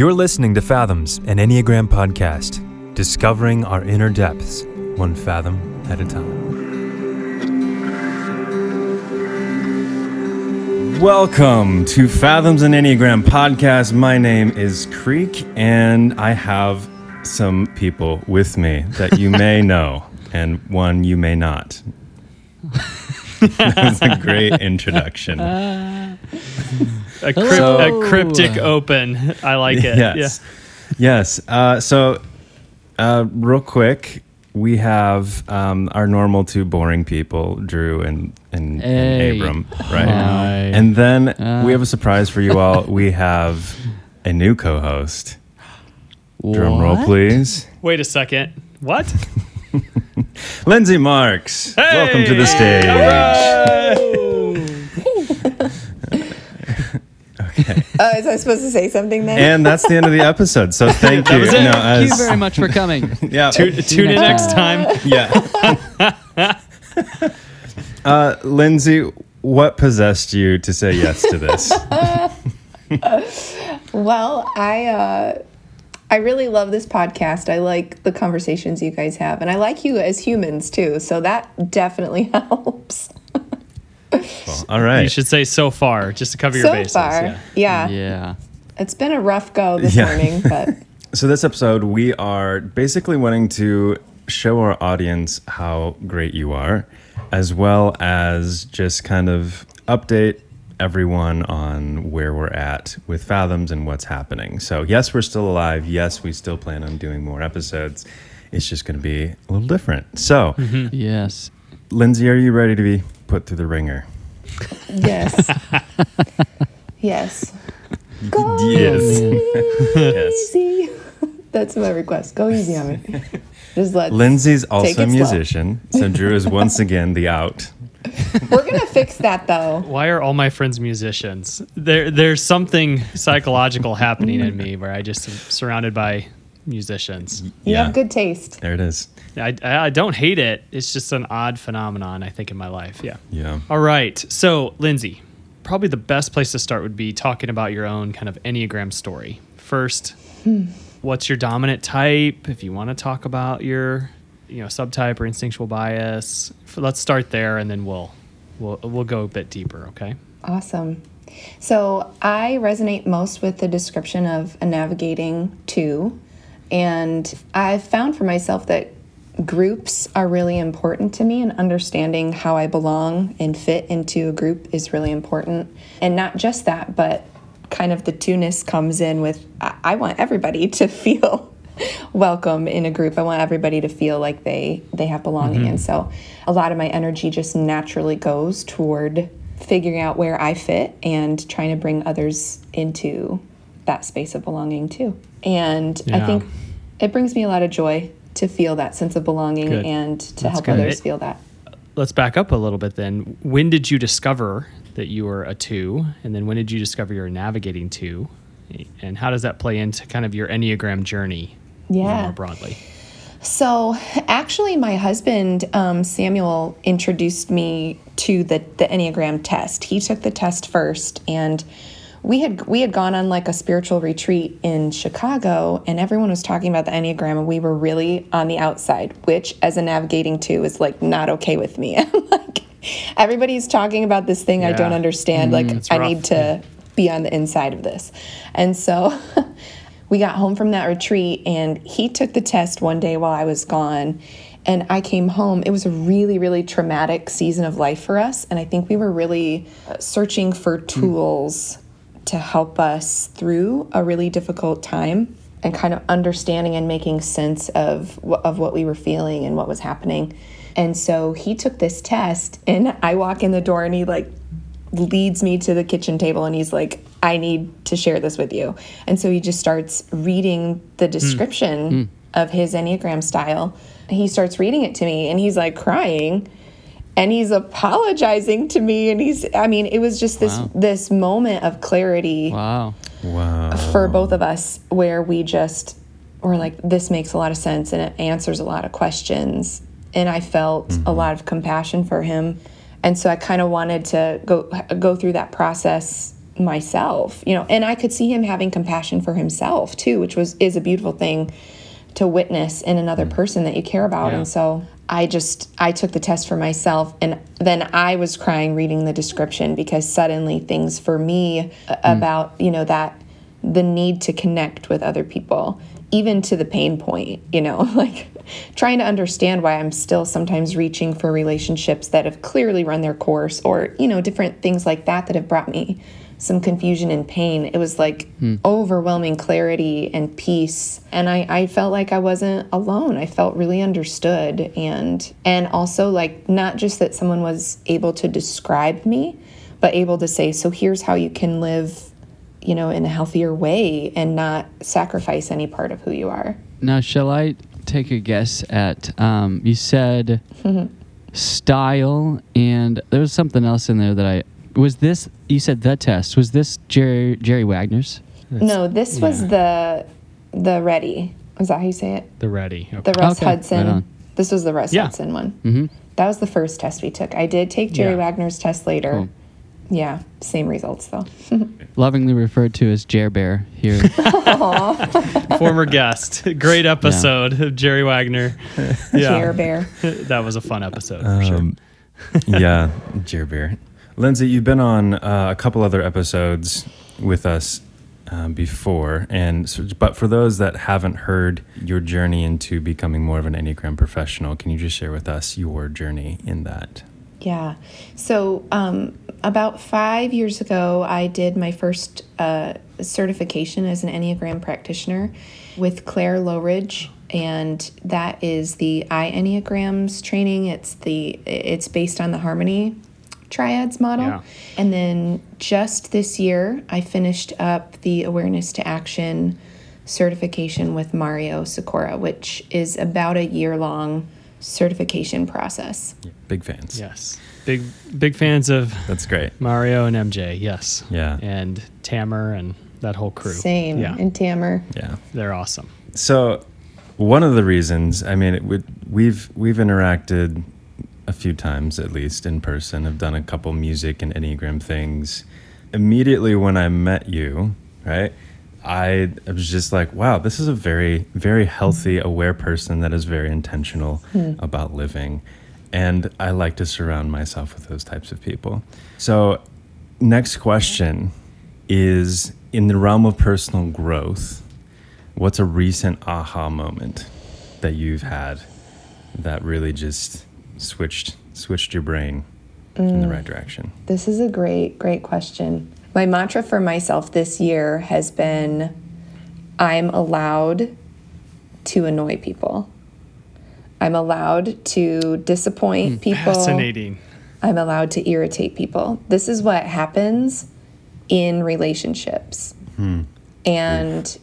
You're listening to Fathoms, an Enneagram podcast, discovering our inner depths, one fathom at a time. Welcome to Fathoms an Enneagram podcast. My name is Creek, and I have some people with me that you may know, and one you may not. that was a great introduction. A, crypt, So- a cryptic open. I like it. Yes. Yes. Uh, so, uh, real quick, we have um, our normal two boring people, Drew and, and, Hey. and Abram, right? Hi. And then Uh. we have a surprise for you all. we have a new co host. Drum roll, please. Wait a second. What? Lindsay Marks. Welcome to the stage. Oh, is I supposed to say something then? And that's the end of the episode. So thank you. No, Thank you as- very much for coming. yeah. Tune, tune in next time. Yeah. uh, Lindsay, what possessed you to say yes to this? well, I uh, I really love this podcast. I like the conversations you guys have, and I like you as humans too. So that definitely helps. Well, all right. You should say so far, just to cover your bases. so bases. far, Yeah. yeah. Yeah. it's been a rough go this Yeah. morning, but So, this episode, we are basically wanting to show our audience how great you are, as well as just kind of update everyone on where we're at with Fathoms and what's happening. So, yes, we're still alive. Yes, we still plan on doing more episodes. It's just going to be a little different. So, mm-hmm. Yes. Lindsay, are you ready to be put through the ringer? yes, yes. Go Yes. yes. That's my request. Go easy on me. Just let Lindsay's also a musician, so Drew is once again the out. We're gonna fix that though. Why are all my friends musicians? There, there's something psychological happening in me where I just am surrounded by musicians. You Yeah. have good taste. There it is. I, I don't hate it. It's just an odd phenomenon, I think, in my life. Yeah. Yeah. All right. So, Lindsay, probably the best place to start would be talking about your own kind of Enneagram story. First, hmm. what's your dominant type? If you want to talk about your, you know, subtype or instinctual bias, let's start there, and then we'll we'll we'll go a bit deeper. Okay. Awesome. So I resonate most with the description of a navigating two. And I've found for myself that groups are really important to me and understanding how I belong and fit into a group is really important. And not just that, but kind of the two-ness comes in with I, want everybody to feel welcome in a group. I want everybody to feel like they they have belonging. Mm-hmm. And so a lot of my energy just naturally goes toward figuring out where I fit and trying to bring others into that space of belonging too. And I think it brings me a lot of joy to feel that sense of belonging Good. and to That's help good. others It- feel that. Let's back up a little bit then. When did you discover that you were a two? And then when did you discover you're navigating two? And how does that play into kind of your Enneagram journey Yeah. more broadly? So, actually, my husband, um, Samuel, introduced me to the, the Enneagram test. He took the test first, and we had we had gone on like a spiritual retreat in Chicago, and everyone was talking about the Enneagram, and we were really on the outside, which, as a navigating two, is like not okay with me. Like, everybody's talking about this thing I don't Yeah. understand. like, I rough. need to be on the inside of this, and so. we got home from that retreat and he took the test one day while I was gone. And I came home. It was a really, really traumatic season of life for us. And I think we were really uh, searching for tools to help us through a really difficult time and kind of understanding and making sense of, of what we were feeling and what was happening. And so he took this test, and I walk in the door and he like leads me to the kitchen table and he's like, I need to share this with you. And so he just starts reading the hmm. description hmm. of his Enneagram style. He starts reading it to me and he's like crying and he's apologizing to me and he's I mean, it was just this Wow. this moment of clarity Wow. Wow. for both of us where we just were like this makes a lot of sense and it answers a lot of questions and i felt a mm-hmm. lot of compassion for him and so i kind of wanted to go go through that process myself, you know, and I could see him having compassion for himself too, which was is a beautiful thing to witness in another mm. person that you care about. Yeah. And so I just I took the test for myself and then I was crying reading the description because suddenly things for me a- about, you know, that the need to connect with other people even to the pain point, you know, like trying to understand why I'm still sometimes reaching for relationships that have clearly run their course or, you know, different things like that that have brought me some confusion and pain. It was like overwhelming clarity and peace. And I, I felt like I wasn't alone. I felt really understood and and also like not just that someone was able to describe me, but able to say, so here's how you can live you know, in a healthier way and not sacrifice any part of who you are. Now, shall I take a guess at? Um, you said style, and there was something else in there that I was. This you said the test was this Jerry Jerry Wagner's? no, this was the the RHETI. Is that how you say it? The RHETI. Okay. The Russ Okay, right Hudson. on. this was the Russ Yeah. Hudson one. Mm-hmm. That was the first test we took. I did take Jerry Yeah. Wagner's test later. Cool. Yeah, same results though. Lovingly referred to as Jer Bear here. Former guest. Great episode of Jerry Wagner. Yeah. Jer Bear. that was a fun episode for sure. Um, yeah, Jer Bear. Lindsay, you've been on uh, a couple other episodes with us um, before, and so, but for those that haven't heard your journey into becoming more of an Enneagram professional, can you just share with us your journey in that? Yeah. So, um, about five years ago, I did my first uh, certification as an Enneagram practitioner with Claire Lowridge, and that is the I Enneagrams training. It's the it's based on the Harmony triads model. Yeah. And then just this year, I finished up the Awareness to Action certification with Mario Sikora, which is about a year long certification process. Big fans. Yes. Big big fans of That's great. Mario and MJ. Yes. Yeah. And Tamer and that whole crew. Same. Yeah. And Tamer. Yeah. They're awesome. So, one of the reasons, I mean, it would, we've we've interacted a few times at least in person. I've done a couple music and enneagram things. Immediately when I met you, right, I, I was just like, wow, this is a very very healthy, aware person that is very intentional hmm. about living, and I like to surround myself with those types of people. So, next question is in the realm of personal growth what's a recent aha moment that you've had that really just switched switched your brain in the right mm. direction This is a great, great question. My mantra for myself this year has been I'm allowed to annoy people. I'm allowed to disappoint hmm, people. Fascinating. I'm allowed to irritate people. This is what happens in relationships. Hmm. And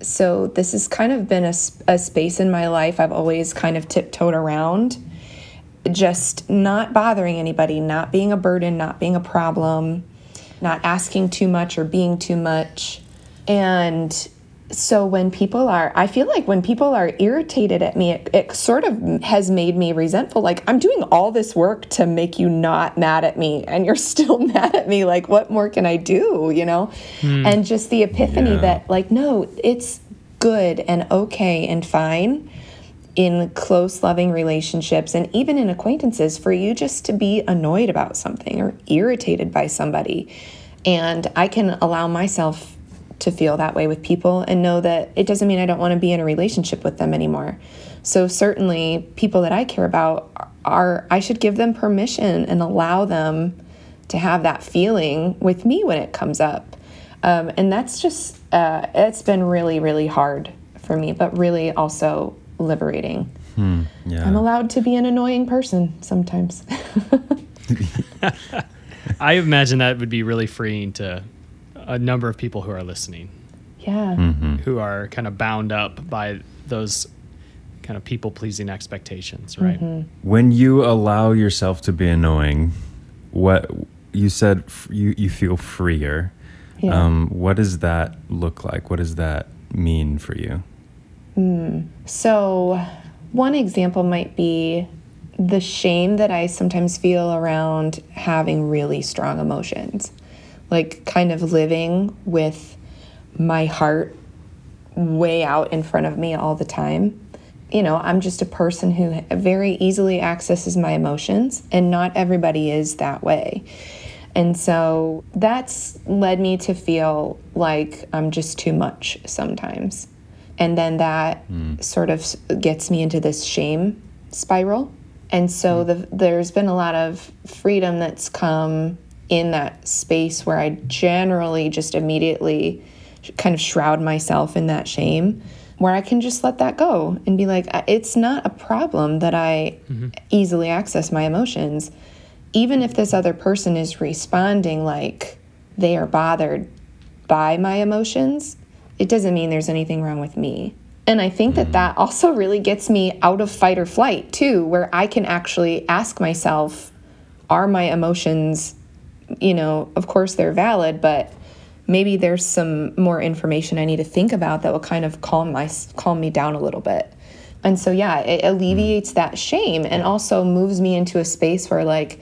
so this has kind of been a space in my life I've always kind of tiptoed around. Just not bothering anybody, not being a burden, not being a problem, not asking too much or being too much. And so when people are, I feel like when people are irritated at me, it, it sort of has made me resentful. Like, I'm doing all this work to make you not mad at me, and you're still mad at me. Like, what more can I do, you know? Hmm. And just the epiphany Yeah. that, like, no, it's good and okay and fine in close, loving relationships and even in acquaintances for you just to be annoyed about something or irritated by somebody. And I can allow myself to feel that way with people and know that it doesn't mean I don't want to be in a relationship with them anymore. So, certainly, people that I care about are, I should give them permission and allow them to have that feeling with me when it comes up. Um, and that's just, uh, it's been really, really hard for me, but really also liberating. Hmm, yeah I'm allowed to be an annoying person sometimes. I imagine that would be really freeing to a number of people who are listening, yeah. Mm-hmm. who are kind of bound up by those kind of people pleasing expectations, right? Mm-hmm. when you allow yourself to be annoying what you said f- you, you feel freer Yeah. um, what does that look like what does that mean for you Mm. So, one example might be the shame that I sometimes feel around having really strong emotions. like kind of living with my heart way out in front of me all the time. You know, I'm just a person who very easily accesses my emotions, and not everybody is that way. And so that's led me to feel like I'm just too much sometimes. And then that hmm. sort of gets me into this shame spiral. And so hmm. the, there's been a lot of freedom that's come in that space where I generally just immediately kind of shroud myself in that shame, where I can just let that go and be like, it's not a problem that I mm-hmm. easily access my emotions. Even if this other person is responding like they are bothered by my emotions, it doesn't mean there's anything wrong with me. And I think that that also really gets me out of fight or flight too, where I can actually ask myself, are my emotions, you know, of course they're valid, but maybe there's some more information I need to think about that will kind of calm my calm me down a little bit. And so yeah, it alleviates that shame and also moves me into a space where like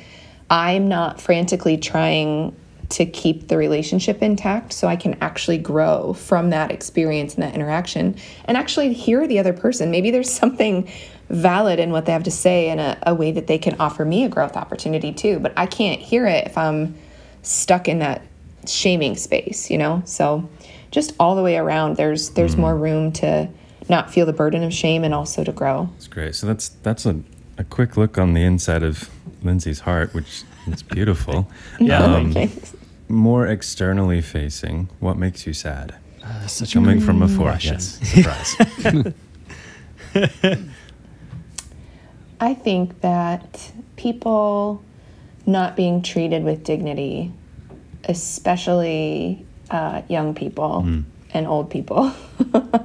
I'm not frantically trying to keep the relationship intact so I can actually grow from that experience and that interaction and actually hear the other person. Maybe there's something valid in what they have to say in a, a way that they can offer me a growth opportunity too. But I can't hear it if I'm stuck in that shaming space, you know? So just all the way around there's there's mm. more room to not feel the burden of shame and also to grow. That's great. So that's that's a, a quick look on the inside of Lindsay's heart, which is beautiful. Yeah. Um, more externally facing, what makes you sad? Uh, such Coming from a good four, yes, surprise. I think that people not being treated with dignity, especially uh, young people and old people,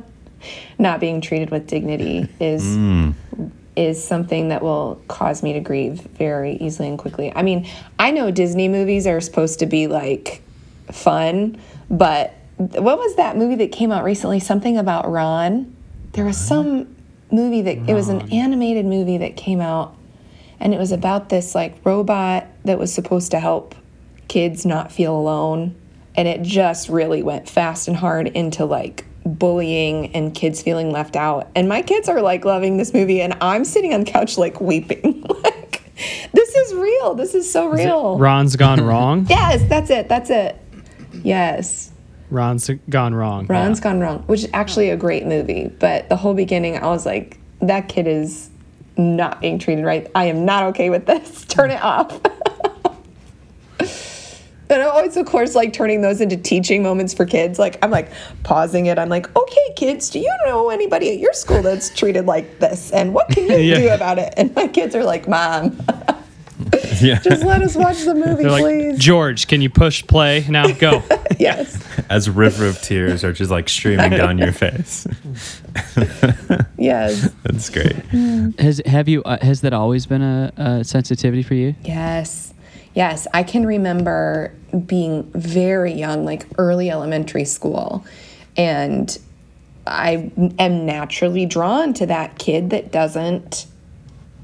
not being treated with dignity is is something that will cause me to grieve very easily and quickly. I mean, I know Disney movies are supposed to be like fun, but what was that movie that came out recently? Something about Ron. There was some movie that it was an animated movie that came out and it was about this like robot that was supposed to help kids not feel alone and it just really went fast and hard into like bullying and kids feeling left out and my kids are like loving this movie and i'm sitting on the couch like weeping like this is real this is so real Ron's gone wrong. yes that's it that's it yes Ron's gone wrong. Ron's Gone Wrong, which is actually a great movie. But the whole beginning, I was like, that kid is not being treated right. I am not okay with this. Turn it off. And I'm always, of course, like turning those into teaching moments for kids. Like, I'm like pausing it. I'm like, okay, kids, do you know anybody at your school that's treated like this? And what can you Yeah. do about it? And my kids are like, Mom, yeah. just let us watch the movie, like, please. George, can you push play now? Go. yes. As a river of tears are just like streaming down your face. Yes. That's great. Has have you uh, has that always been a, a sensitivity for you? Yes. Yes. I can remember being very young, like early elementary school. And I am naturally drawn to that kid that doesn't,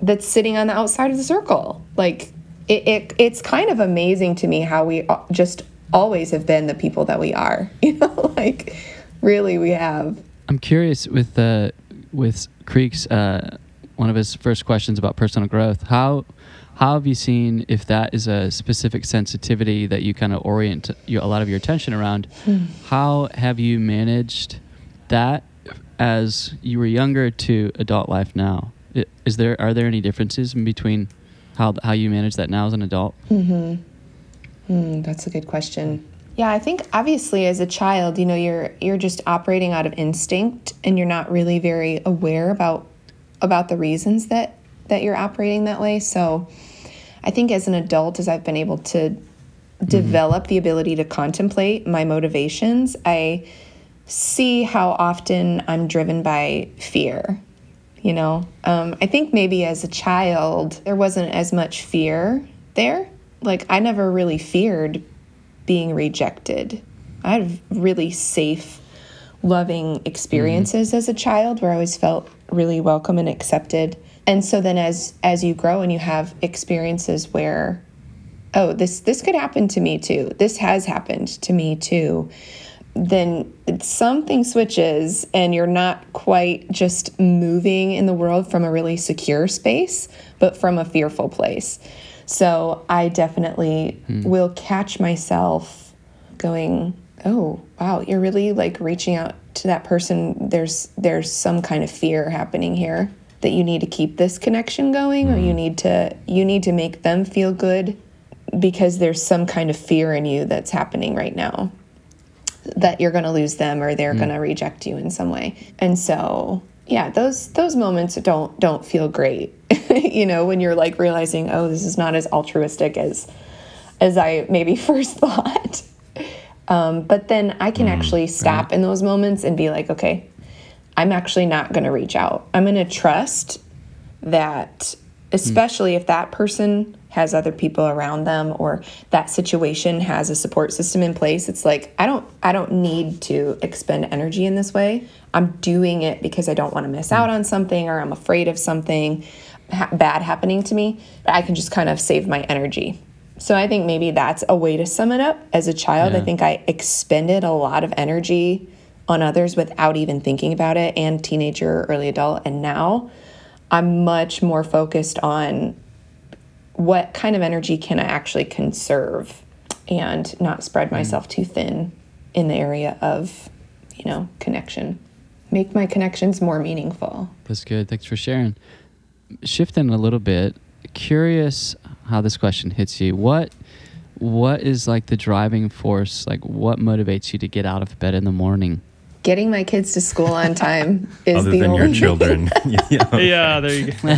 that's sitting on the outside of the circle. Like, it, it, it's kind of amazing to me how we just always have been the people that we are. You know, like, really, we have. I'm curious with uh, with Creek's uh, one of his first questions about personal growth. How how have you seen if that is a specific sensitivity that you kind of orient your, a lot of your attention around? How have you managed that as you were younger to adult life now? Is there are there any differences in between how how you manage that now as an adult? Mm, that's a good question. Yeah, I think obviously as a child, you know, you're you're just operating out of instinct and you're not really very aware about about the reasons that that you're operating that way. So I think as an adult as I've been able to develop the ability to contemplate my motivations, I see how often I'm driven by fear. You know, um, I think maybe as a child, there wasn't as much fear there. Like, I never really feared being rejected. I had really safe, loving experiences as a child where I always felt really welcome and accepted. And so then as as you grow and you have experiences where oh, this this could happen to me too. This has happened to me too. Then something switches and you're not quite just moving in the world from a really secure space, but from a fearful place. So I definitely hmm. will catch myself going, "Oh, wow, you're really like reaching out to that person. There's there's some kind of fear happening here that you need to keep this connection going or you mm-hmm. need to you need to make them feel good because there's some kind of fear in you that's happening right now that you're going to lose them or they're mm-hmm. going to reject you in some way. And so, yeah, those those moments don't don't feel great. you know, when you're like realizing, "Oh, this is not as altruistic as as I maybe first thought." Um, but then I can mm, actually stop in those moments and be like, "Okay, I'm actually not going to reach out. I'm going to trust that especially if that person has other people around them or that situation has a support system in place it's like i don't i don't need to expend energy in this way. I'm doing it because i don't want to miss out on something or i'm afraid of something ha- bad happening to me. But i can just kind of save my energy. So i think maybe that's a way to sum it up. As a child i think i expended a lot of energy on others without even thinking about it and teenager early adult and now i'm much more focused on what kind of energy can i actually conserve and not spread mm-hmm. myself too thin in the area of you know connection make my connections more meaningful That's good. Thanks for sharing. Shifting a little bit, curious how this question hits you. What what is like the driving force? Like what motivates you to get out of bed in the morning? Getting my kids to school on time is Other the than only your children. yeah. Yeah, there you go.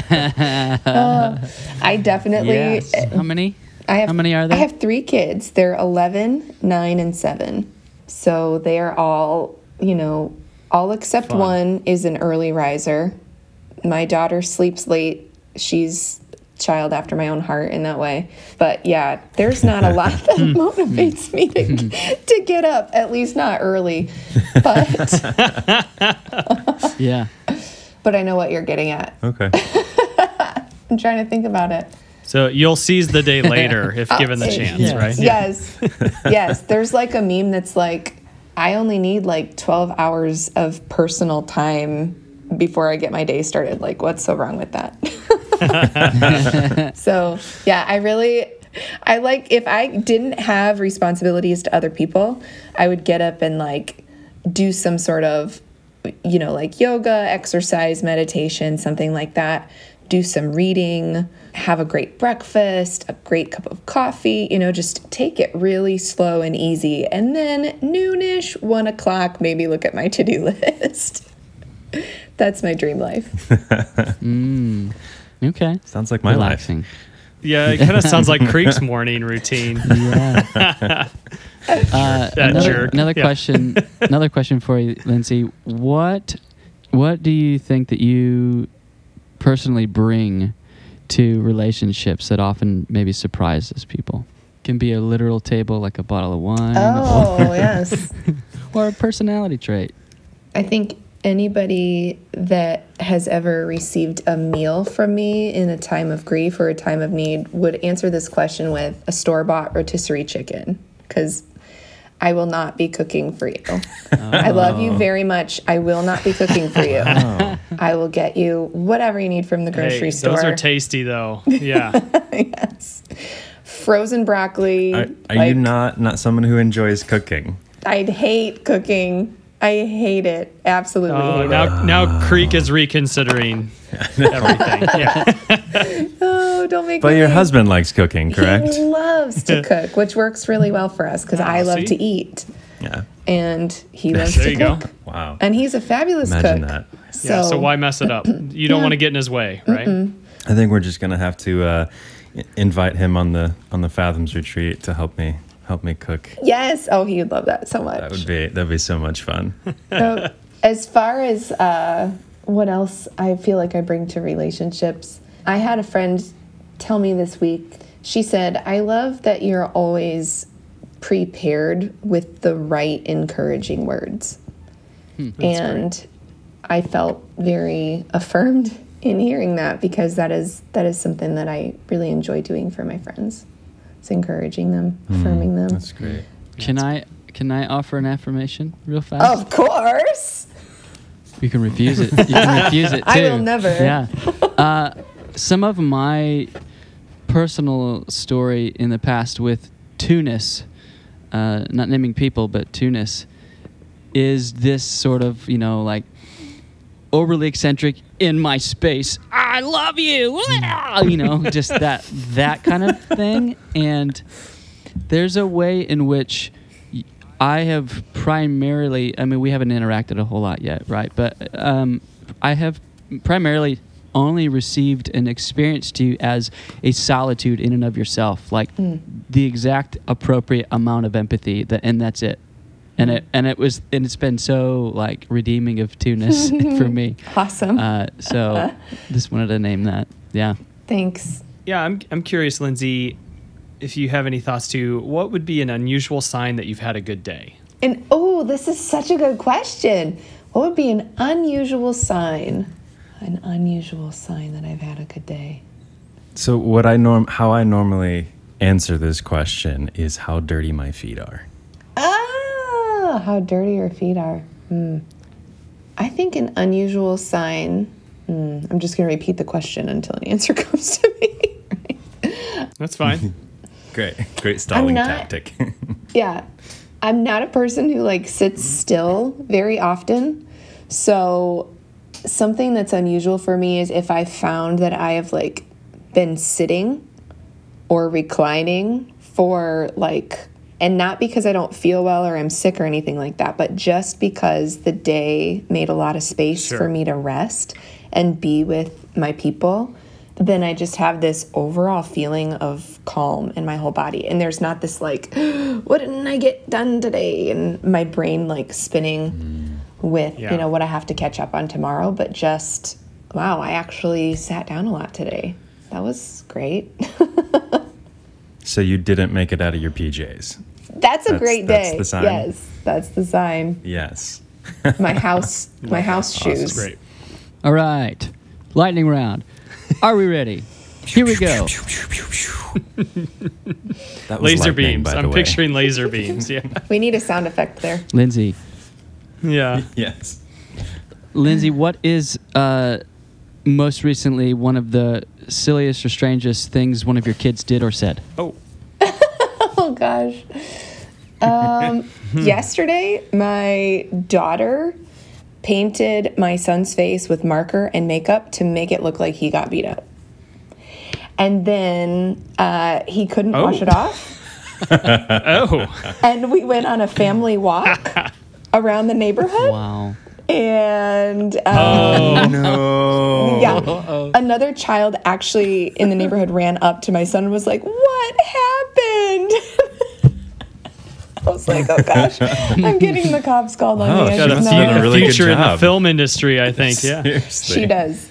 Uh, i definitely Yes. Uh, How many? I have How many are there? I have three kids. They're 11, 9, and 7. So they are all, you know, all except Fun. one is an early riser. My daughter sleeps late. She's child after my own heart in that way. But yeah, there's not a lot that hmm. motivates me to, hmm. to get up, at least not early. But Yeah. but I know what you're getting at. Okay. I'm trying to think about it. So you'll seize the day later if given the chance, Yeah. right? Yes. yes. There's like a meme that's like, I only need like 12 hours of personal time before I get my day started. Like, what's so wrong with that? so, yeah, I really, I like, if I didn't have responsibilities to other people, I would get up and like do some sort of, you know, like yoga, exercise, meditation, something like that. Do some reading, have a great breakfast, a great cup of coffee, you know, just take it really slow and easy. And then noonish, one o'clock, maybe look at my to do list. That's my dream life. Mm. Okay. Sounds like my life. Relaxing. Yeah, it kind of sounds like Creek's morning routine. Yeah. uh, That another jerk. another Yeah. question. another question for you, Lindsay. What what do you think that you personally bring to relationships that often maybe surprises people? Can be a literal table like a bottle of wine, Oh, yes. or a personality trait. I think anybody that has ever received a meal from me in a time of grief or a time of need would answer this question with a store bought rotisserie chicken because I will not be cooking for you. I love you oh. very much. I will not be cooking for you. Oh. I will get you whatever you need from the grocery Hey, store. those are tasty though. Yeah. yes. Frozen broccoli. Are, are like, you not not someone who enjoys cooking? I'd hate cooking. I hate it. Absolutely Oh, hate it. now now Creek is reconsidering everything. Yeah. Oh, don't make But me your husband likes cooking, correct? He loves to cook, which works really well for us because I Oh, love see? to eat Yeah. and he loves There to you go. cook. Wow. And he's a fabulous Imagine cook. that. So, yeah. So why mess it up? You don't Yeah. want to get in his way, right? I think we're just gonna have to uh, invite him on the on the Fathoms retreat to help me help me cook. Yes. Oh, he would love that so much. That would be that'd be so much fun. So, as far as uh, what else I feel like I bring to relationships, I had a friend tell me this week. She said, I love that you're always prepared with the right encouraging words. and I felt very affirmed in hearing that because that is that is something that I really enjoy doing for my friends. It's encouraging them, affirming them. That's great. Can I can I offer an affirmation real fast? Of course. You can refuse it. You can refuse it too. I will never. Yeah. Uh, some of my personal story in the past with two-ness, uh, not naming people, but two-ness, is this sort of you know like overly eccentric in my space. I love you. You know, just that that kind of thing. And there's a way in which I have primarily. I mean, we haven't interacted a whole lot yet, right? But um, I have primarily only received and experienced you as a solitude in and of yourself, like the exact appropriate amount of empathy, that, and that's it. And it and it was and it's been so like redeeming of two-ness for me. Awesome. Uh, so just wanted to name that. Yeah. Thanks. Yeah, I'm, I'm curious, Lindsay, if you have any thoughts to what would be an unusual sign that you've had a good day? And oh, this is such a good question. What would be an unusual sign? An unusual sign that I've had a good day. So what I norm how I normally answer this question is how dirty my feet are. Ah, how dirty your feet are. Hmm. I think an unusual sign. Hmm, I'm just going to repeat the question until an answer comes to me. That's fine. Great, great stalling not- tactic. yeah. I'm not a person who like sits still very often. So something that's unusual for me is if I found that I have like been sitting or reclining for like and not because I don't feel well or I'm sick or anything like that, but just because the day made a lot of space Sure. for me to rest and be with my people, then I just have this overall feeling of calm in my whole body. And there's not this like, what didn't I get done today? And my brain like spinning mm. with, Yeah. you know, what I have to catch up on tomorrow, but just, wow, I actually sat down a lot today. That was great. so you didn't make it out of your PJs. That's a That's- great that's day. the sign? Yes, that's the sign. Yes. My house, my house shoes. That's great. All right. Lightning round. Are we ready? Here we go. That was Laser beams. by I'm way. picturing laser beams. Yeah. We need a sound effect there. Lindsay. Yeah. Yes. Lindsay, what is uh, most recently one of the silliest or strangest things one of your kids did or said? Oh. Oh gosh. Um, yesterday, my daughter painted my son's face with marker and makeup to make it look like he got beat up. And then uh, he couldn't Oh. wash it off. Oh. And we went on a family walk around the neighborhood. Wow. And um, Oh. No. Yeah. Another child actually in the neighborhood ran up to my son and was like, What happened? I was like, Oh gosh, I'm getting the cops called on Oh, me. I should've Got a, should done a a really good future in the film industry, I think. Yeah. Seriously. She does.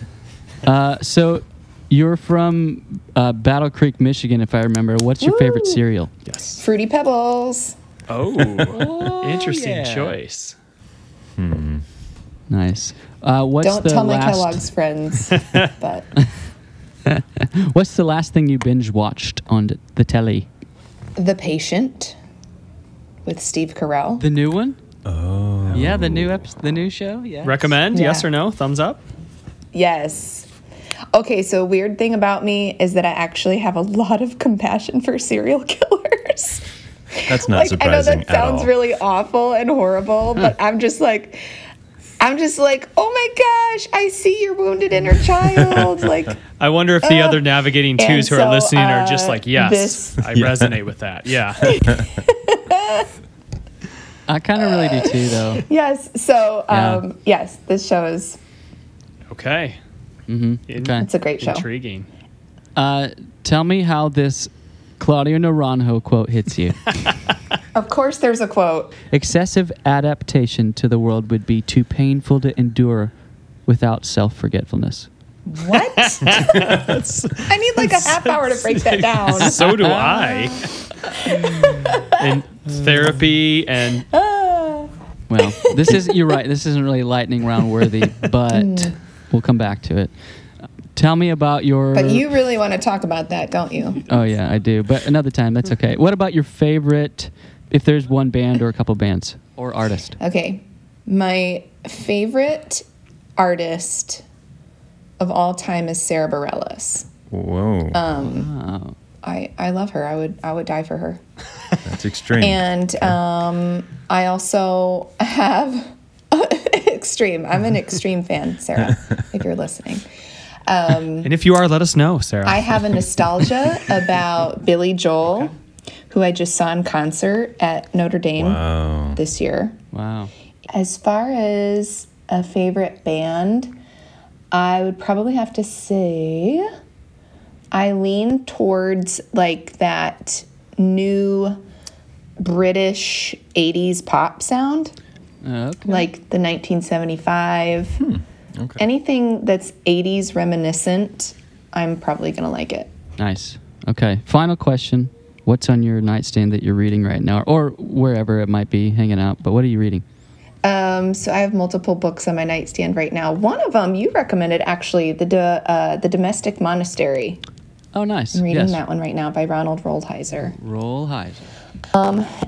Uh, so you're from uh, Battle Creek, Michigan, if I remember. What's your favorite cereal? Yes. Fruity Pebbles. Oh. Interesting yeah. choice. Nice. Uh, what's Don't the tell my Kellogg's friends. but What's the last thing you binge watched on the telly? The Patient with Steve Carell. The new one? Oh. Yeah, the new episode, the new show. Yeah. Recommend? Yeah. Yes or no? Thumbs up? Yes. Okay, so weird thing about me is that I actually have a lot of compassion for serial killers. That's not like I know that sounds all. really awful and horrible, but I'm just like I'm just like, "Oh my gosh, I see your wounded inner child." like I wonder if the Uh, other navigating twos who are so, listening are just uh, like, yes, this- I Yeah. resonate with that. Yeah. I kind of really do too, though. yes, so Yeah. um yes, this show is Okay. hmm In- Okay. it's a great show. Intriguing. Uh, tell me how this Claudio Naranjo quote hits you. Of course there's a quote. Excessive adaptation to the world would be too painful to endure without self forgetfulness. What? I need like a half hour to break that down. So do I. and therapy and Ah. Well, this isn't. you're right, this isn't really lightning round worthy, but we'll come back to it. Tell me about your. But you really want to talk about that, don't you? Oh yeah, I do. But another time, that's okay. What about your favorite? If there's one band or a couple bands or artist. Okay. My favorite artist of all time is Sara Bareilles. Whoa, Oh. I, I love her. I would I would die for her. that's extreme. And um, I also have extreme. I'm an extreme fan, Sara, if you're listening. And if you are, let us know, Sara. I have a nostalgia about Billy Joel, who I just saw in concert at Notre Dame wow. this year. Wow. As far as a favorite band, I would probably have to say I lean towards like that new British 80s pop sound, Okay. like the 1975. Hmm, okay. Anything that's 80s reminiscent, I'm probably going to like it. Nice. Okay. Final question. What's on your nightstand that you're reading right now, or wherever it might be hanging out? But what are you reading? Um, so I have multiple books on my nightstand right now. One of them you recommended actually, the do- uh, the Domestic Monastery. Oh, nice. I'm reading yes. that one right now by Ronald Rolheiser. Roll Heiser.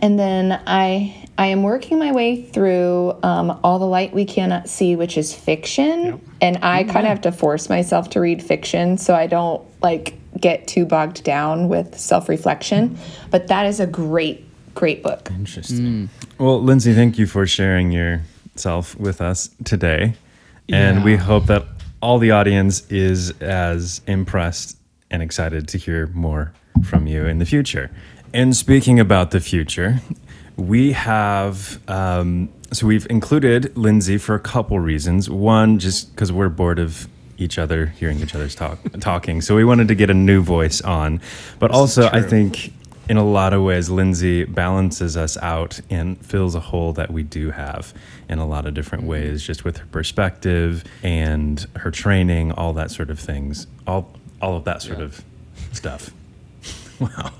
And then I I am working my way through um, All the Light We Cannot See, which is fiction, and I kind of have to force myself to read fiction so I don't like get too bogged down with self reflection. But that is a great great book. Interesting. Well, Lindsay, thank you for sharing yourself with us today. And we hope that all the audience is as impressed and excited to hear more from you in the future. And speaking about the future, we have, um, so we've included Lindsay for a couple reasons. One, just because we're bored of each other hearing each other's talk talking so we wanted to get a new voice on but also i think in a lot of ways, Lindsay balances us out and fills a hole that we do have in a lot of different ways, just with her perspective and her training, all that sort of things, all all of that sort of stuff. Wow.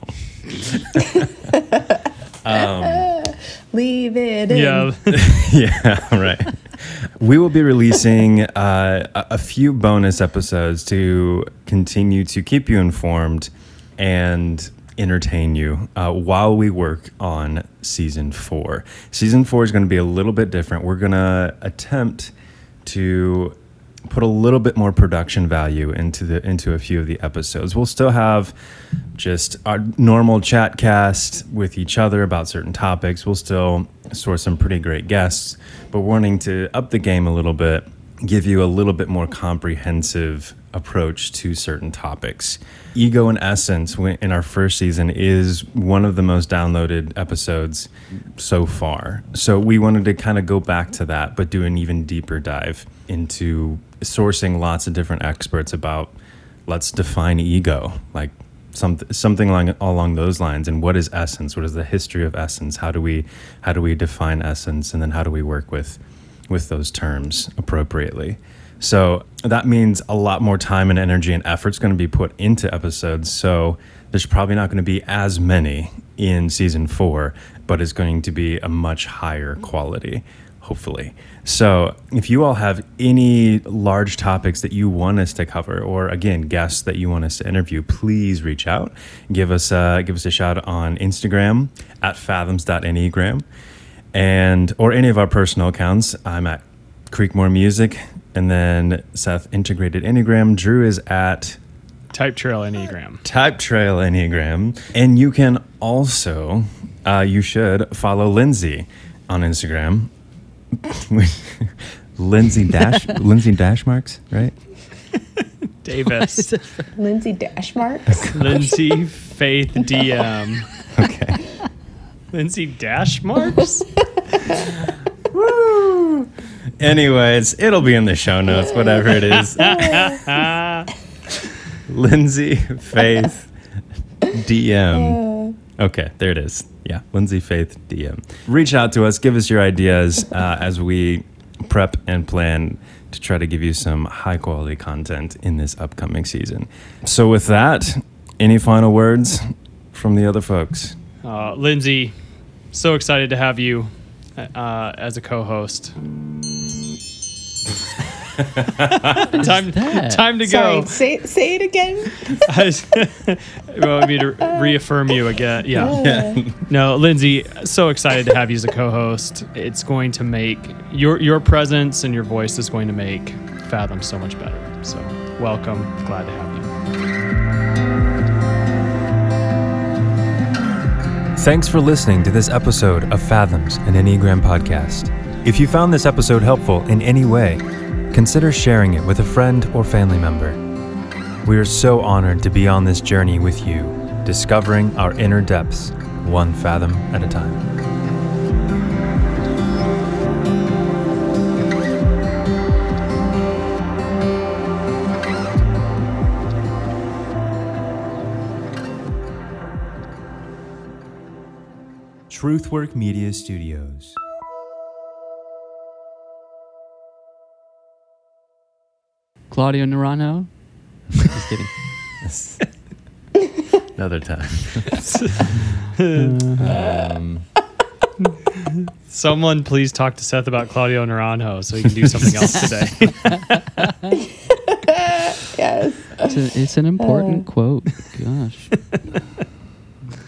Leave it in. yeah. yeah, right. We will be releasing uh, a a few bonus episodes to continue to keep you informed and entertain you uh, while we work on season four. Season four is going to be a little bit different. We're going to attempt to put a little bit more production value into the into a few of the episodes. We'll still have just our normal chat cast with each other about certain topics. We'll still source some pretty great guests, but wanting to up the game a little bit, give you a little bit more comprehensive approach to certain topics. Ego in Essence in our first season is one of the most downloaded episodes so far. So we wanted to kind of go back to that, but do an even deeper dive into sourcing lots of different experts about let's define ego, like some, something along, along those lines. And what is essence? What is the history of essence? How do we how do we define essence? And then how do we work with with those terms appropriately? So that means a lot more time and energy and effort is going to be put into episodes. So there's probably not going to be as many in season four, but it's going to be a much higher quality, hopefully. So if you all have any large topics that you want us to cover, or again guests that you want us to interview, please reach out. Give us a, give us a shout on Instagram at fathoms.enneagram and or any of our personal accounts. I'm at Creekmore Music, and then Seth Integrated Enneagram. Drew is at Type Trail Enneagram. Type Trail Enneagram, and you can also, uh, you should follow Lindsay on Instagram. Lindsay Dash Lindsay Dash Marks, right? Davis. Lindsay Dash marks. Lindsay Faith DM. Okay. Lindsay Dash Marks? Anyways, it'll be in the show notes, whatever it is. Lindsay Faith DM. Okay, there it is. Yeah, Lindsay Faith DM. Reach out to us, give us your ideas uh, as we prep and plan to try to give you some high quality content in this upcoming season. So, with that, any final words from the other folks? Uh, Lindsay, so excited to have you uh, as a co host. time, that? time to Sorry, go. say say it again. you want me to uh, reaffirm you again? Yeah. No, Lindsay, so excited to have you as a co-host. It's going to make your your presence and your voice is going to make Fathom so much better. So, welcome. Glad to have you. Thanks for listening to this episode of Fathoms, an Enneagram podcast. If you found this episode helpful in any way, consider sharing it with a friend or family member. We are so honored to be on this journey with you, discovering our inner depths, one fathom at a time. Truthwork Media Studios. Claudio Naranjo. Just kidding. Another time. um, Someone please talk to Seth about Claudio Naranjo so he can do something else today. Yes. It's, a, it's an important quote. Gosh.